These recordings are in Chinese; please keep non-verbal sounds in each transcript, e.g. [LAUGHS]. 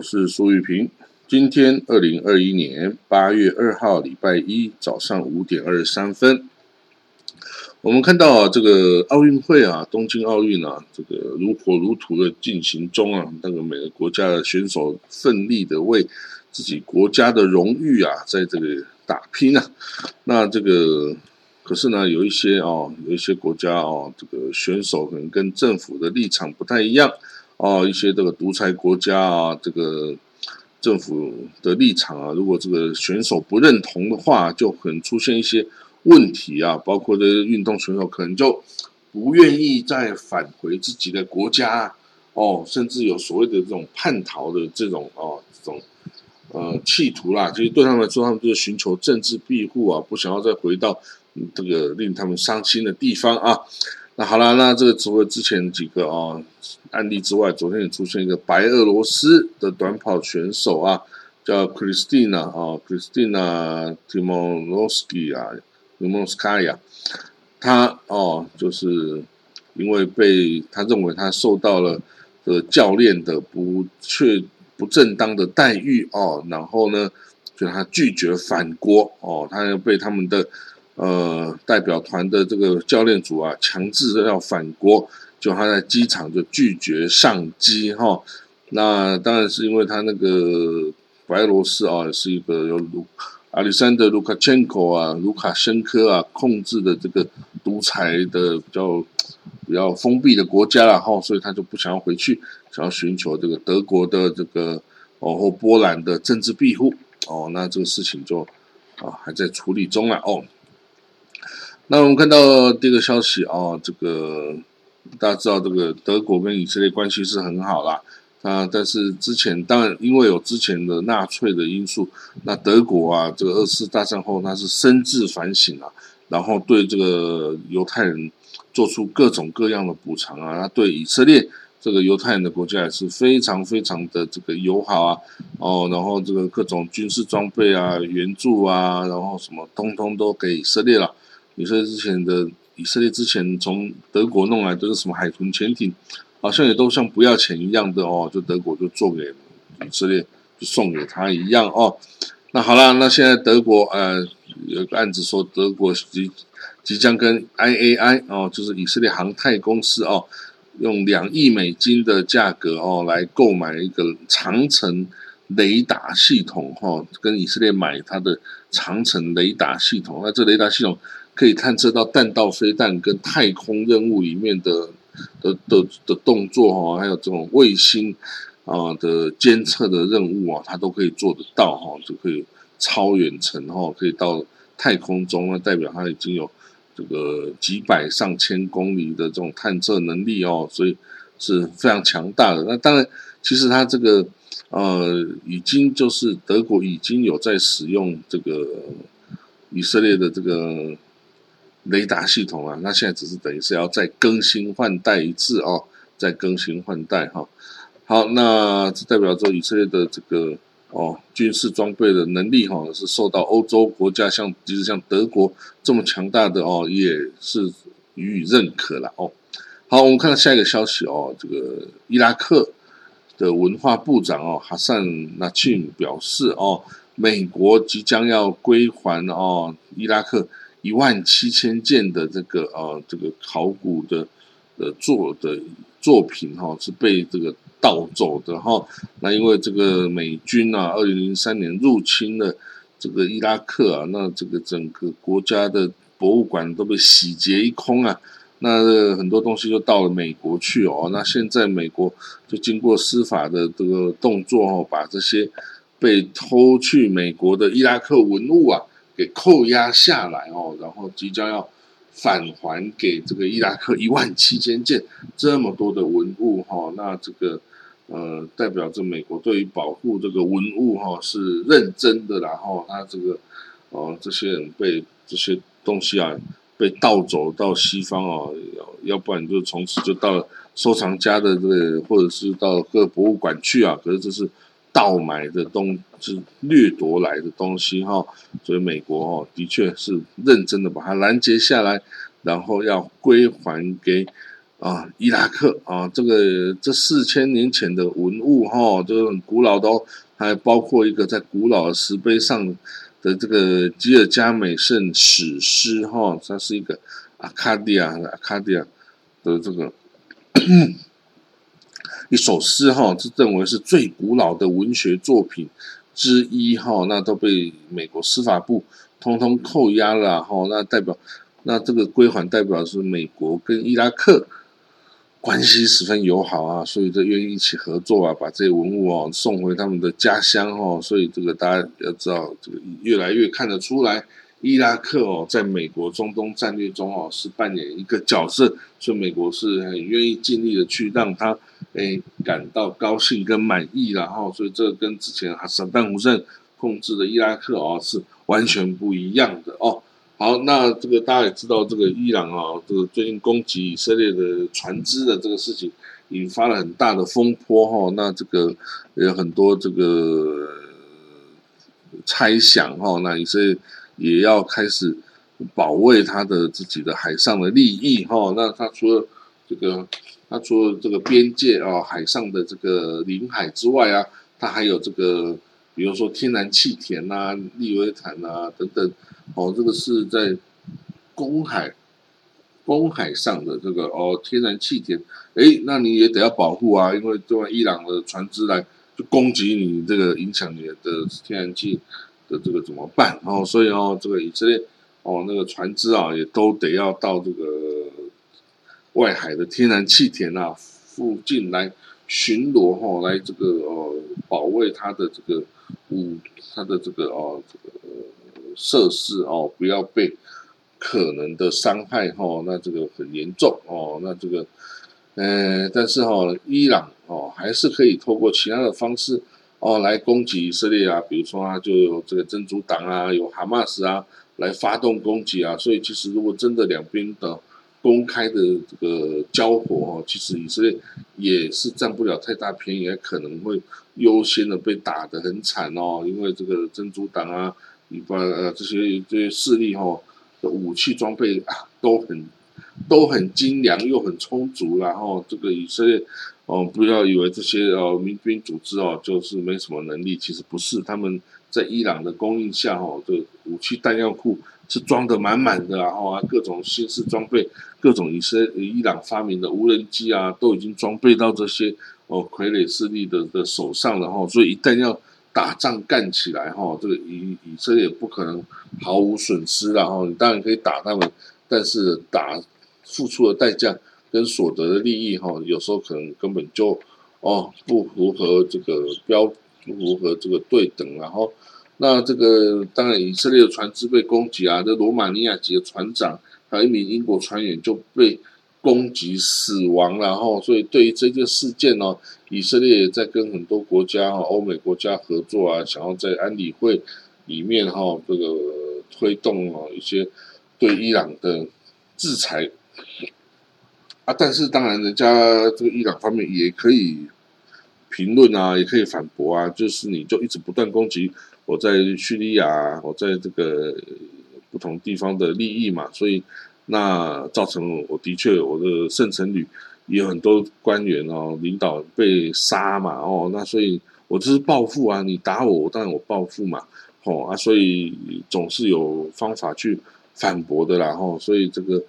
我是苏玉平。今天二零二一年八月二号，礼拜一早上五点二十三分，我们看到啊，这个奥运会啊，东京奥运啊，这个如火如荼的进行中啊，那个每个国家的选手奋力的为自己国家的荣誉啊，在这个打拼啊。那这个可是呢，有一些哦，有一些国家哦，这个选手可能跟政府的立场不太一样。哦，一些这个独裁国家啊，这个政府的立场啊，如果这个选手不认同的话，就可能出现一些问题啊，包括这些运动选手可能就不愿意再返回自己的国家哦，甚至有所谓的这种叛逃的这种哦，这种呃企图啦，其实对他们来说，他们就是寻求政治庇护啊，不想要再回到这个令他们伤心的地方啊。那好了，那这个除了之前几个啊案例之外，昨天也出现一个白俄罗斯的短跑选手啊，叫 Kristina 啊，Kristina Timonovsky 啊，Timonovskaya，他哦，就是因为被他认为他受到了的教练的不确不正当的待遇哦，然后呢，就他拒绝反国哦，他又被他们的。呃，代表团的这个教练组啊，强制要返国，就他在机场就拒绝上机哈。那当然是因为他那个白俄罗斯啊，是一个由卢阿里山的卢卡千科啊、卢卡申科啊控制的这个独裁的比较比较封闭的国家了哈，所以他就不想要回去，想要寻求这个德国的这个哦或波兰的政治庇护哦。那这个事情就啊还在处理中了哦。那我们看到第一个消息啊，这个大家知道，这个德国跟以色列关系是很好啦。啊，但是之前当然因为有之前的纳粹的因素，那德国啊，这个二次大战后，它是深自反省啊，然后对这个犹太人做出各种各样的补偿啊，那对以色列这个犹太人的国家也是非常非常的这个友好啊，哦，然后这个各种军事装备啊、援助啊，然后什么通通都给以色列了。以色列之前的以色列之前从德国弄来都是什么海豚潜艇，好像也都像不要钱一样的哦，就德国就做给以色列，就送给他一样哦。那好了，那现在德国呃有个案子说德国即即将跟 IAI 哦，就是以色列航太公司哦，用两亿美金的价格哦来购买一个长城雷达系统哈，跟以色列买它的长城雷达系统。那这雷达系统。可以探测到弹道飞弹跟太空任务里面的的的的动作哈，还有这种卫星啊的监测的任务啊，它都可以做得到哈，就可以超远程哈，可以到太空中，那代表它已经有这个几百上千公里的这种探测能力哦，所以是非常强大的。那当然，其实它这个呃，已经就是德国已经有在使用这个以色列的这个。雷达系统啊，那现在只是等于是要再更新换代一次哦，再更新换代哈。好，那这代表着以色列的这个哦军事装备的能力哈，是受到欧洲国家像即使像德国这么强大的哦，也是予以认可了哦。好，我们看到下一个消息哦，这个伊拉克的文化部长哦哈桑纳钦表示哦，美国即将要归还哦伊拉克。一万七千件的这个呃这个考古的呃作的作品哈是被这个盗走的哈，那因为这个美军啊，二零零三年入侵了这个伊拉克啊，那这个整个国家的博物馆都被洗劫一空啊，那很多东西就到了美国去哦，那现在美国就经过司法的这个动作哦，把这些被偷去美国的伊拉克文物啊。给扣押下来哦，然后即将要返还给这个伊拉克 [LAUGHS] 一万七千件这么多的文物哈，那这个呃代表着美国对于保护这个文物哈是认真的，然后他这个哦这些人被这些东西啊被盗走到西方哦，要要不然就从此就到收藏家的这个或者是到各博物馆去啊，可是这是盗买的东，是掠夺来的东西哈，所以美国哦，的确是认真的把它拦截下来，然后要归还给啊伊拉克啊，这个这四千年前的文物哈，这个很古老的哦，还包括一个在古老的石碑上的这个吉尔加美什史诗哈，它是一个阿卡迪亚阿卡迪亚的这个。一首诗哈，这认为是最古老的文学作品之一哈，那都被美国司法部通通扣押了哈，那代表那这个归还代表是美国跟伊拉克关系十分友好啊，所以这愿意一起合作啊，把这些文物哦送回他们的家乡哈，所以这个大家要知道，这个越来越看得出来。伊拉克哦，在美国中东战略中哦，是扮演一个角色，所以美国是很愿意尽力的去让他诶感到高兴跟满意，然后所以这跟之前哈萨达姆森控制的伊拉克哦是完全不一样的哦。好，那这个大家也知道，这个伊朗啊，这个最近攻击以色列的船只的这个事情，引发了很大的风波哈。那这个有很多这个猜想哈，那以色列。也要开始保卫他的自己的海上的利益哈。那他除了这个，他除了这个边界啊，海上的这个领海之外啊，他还有这个，比如说天然气田呐、利维坦呐等等。哦，这个是在公海、公海上的这个哦天然气田，哎，那你也得要保护啊，因为这外伊朗的船只来就攻击你，这个影响你的天然气。的这个怎么办？哦，所以哦，这个以色列哦，那个船只啊，也都得要到这个外海的天然气田啊附近来巡逻哈，来这个哦保卫它的这个武它的这个哦这个设施哦，不要被可能的伤害哈。那这个很严重哦，那这个嗯，但是哈，伊朗哦还是可以透过其他的方式。哦，来攻击以色列啊！比如说啊，就有这个真主党啊，有哈马斯啊，来发动攻击啊。所以其实如果真的两边的公开的这个交火哦，其实以色列也是占不了太大便宜，也可能会优先的被打得很惨哦。因为这个真主党啊，你把呃这些这些势力哈的武器装备啊都很都很精良又很充足，然后这个以色列。哦，不要以为这些呃民兵组织哦就是没什么能力，其实不是。他们在伊朗的供应下，哦，这武器弹药库是装的满满的，然后啊各种新式装备，各种以色伊朗发明的无人机啊，都已经装备到这些哦傀儡势力的的手上了哈。所以一旦要打仗干起来哈，这个以以色列不可能毫无损失然后你当然可以打他们，但是打付出的代价。跟所得的利益哈，有时候可能根本就哦不符合这个标，不符合这个对等，然后那这个当然以色列的船只被攻击啊，这罗马尼亚籍的船长还有一名英国船员就被攻击死亡，然后所以对于这件事件呢，以色列也在跟很多国家哈，欧美国家合作啊，想要在安理会里面哈这个推动啊一些对伊朗的制裁。但是当然，人家这个伊朗方面也可以评论啊，也可以反驳啊。就是你就一直不断攻击我在叙利亚，我在这个不同地方的利益嘛，所以那造成我的确我的圣城旅也有很多官员哦，领导被杀嘛哦，那所以我这是报复啊，你打我，当然我报复嘛，哦啊，所以总是有方法去反驳的啦，吼，所以这个。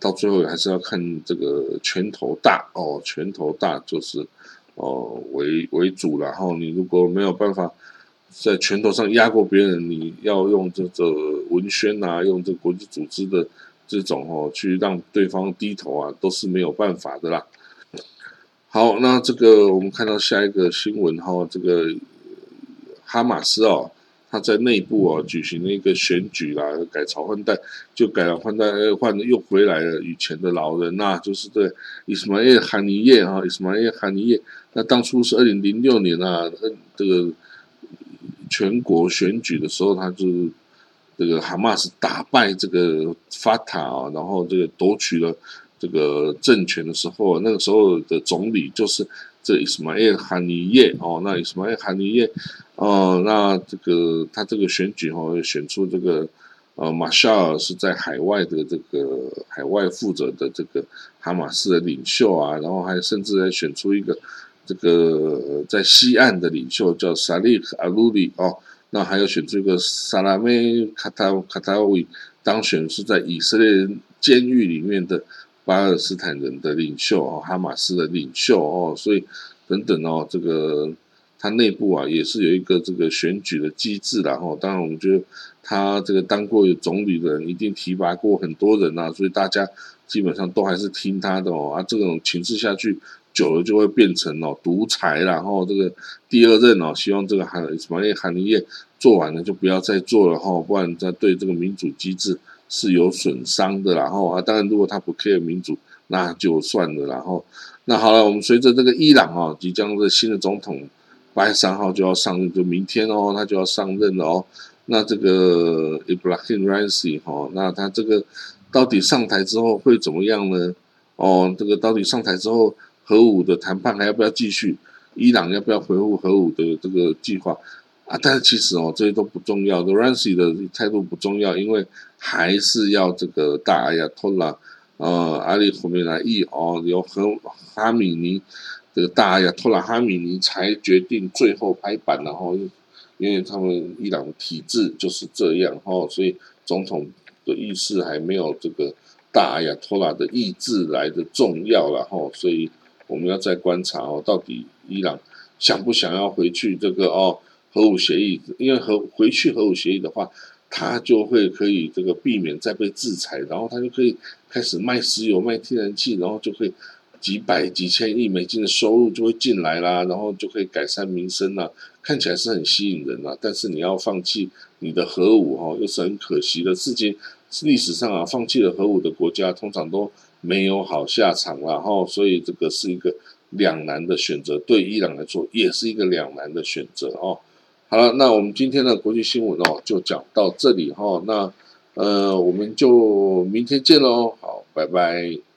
到最后还是要看这个拳头大哦，拳头大就是哦为为主，然后你如果没有办法在拳头上压过别人，你要用这个文宣啊，用这国际组织的这种哦去让对方低头啊，都是没有办法的啦。好，那这个我们看到下一个新闻哈，这个哈马斯哦。他在内部啊举行了一个选举啦，改朝换代，就改了换代，换又回来了以前的老人呐，就是对伊斯玛耶哈尼叶啊，伊斯玛耶哈尼叶。那当初是二零零六年啊，这个全国选举的时候，他就这个哈马斯打败这个法塔啊，然后这个夺取了这个政权的时候，那个时候的总理就是这伊斯马耶哈尼耶哦，那伊斯马耶哈尼耶哦，那这个他这个选举哦，选出这个呃马夏尔是在海外的这个海外负责的这个哈马斯的领袖啊，然后还甚至还选出一个这个在西岸的领袖叫萨利克阿鲁里哦，那还有选出一个萨拉梅卡塔卡塔维当选是在以色列监狱里面的。巴勒斯坦人的领袖哦，哈马斯的领袖哦，所以等等哦，这个他内部啊也是有一个这个选举的机制然后当然，我们觉得他这个当过总理的人一定提拔过很多人呐，所以大家基本上都还是听他的哦。啊，这种情势下去久了就会变成哦独裁，然后这个第二任哦，希望这个韩什么耶韩林业做完了就不要再做了哈，不然他对这个民主机制。是有损伤的，然后啊，当然如果他不 care 民主，那就算了。然后，那好了，我们随着这个伊朗啊，即将的新的总统八月三号就要上任，就明天哦，他就要上任了哦。那这个 Ibrahim Raisi 哈，那他这个到底上台之后会怎么样呢？哦，这个到底上台之后，核武的谈判还要不要继续？伊朗要不要回复核武的这个计划？啊，但是其实哦，这些都不重要。Raisi 的态度不重要，因为还是要这个大阿亚托拉，呃，阿里后面来议哦，有和哈米尼这个大阿亚托拉哈米尼才决定最后拍板，然后因为他们伊朗的体制就是这样哦，所以总统的意识还没有这个大阿亚托拉的意志来的重要，然后所以我们要再观察哦，到底伊朗想不想要回去这个哦。核武协议，因为核回去核武协议的话，他就会可以这个避免再被制裁，然后他就可以开始卖石油、卖天然气，然后就可以几百几千亿美金的收入就会进来啦，然后就可以改善民生啦，看起来是很吸引人啊。但是你要放弃你的核武哈，又是很可惜的事情。历史上啊，放弃了核武的国家通常都没有好下场然后所以这个是一个两难的选择，对伊朗来说也是一个两难的选择哦。好了，那我们今天的国际新闻哦，就讲到这里哈。那呃，我们就明天见喽。好，拜拜。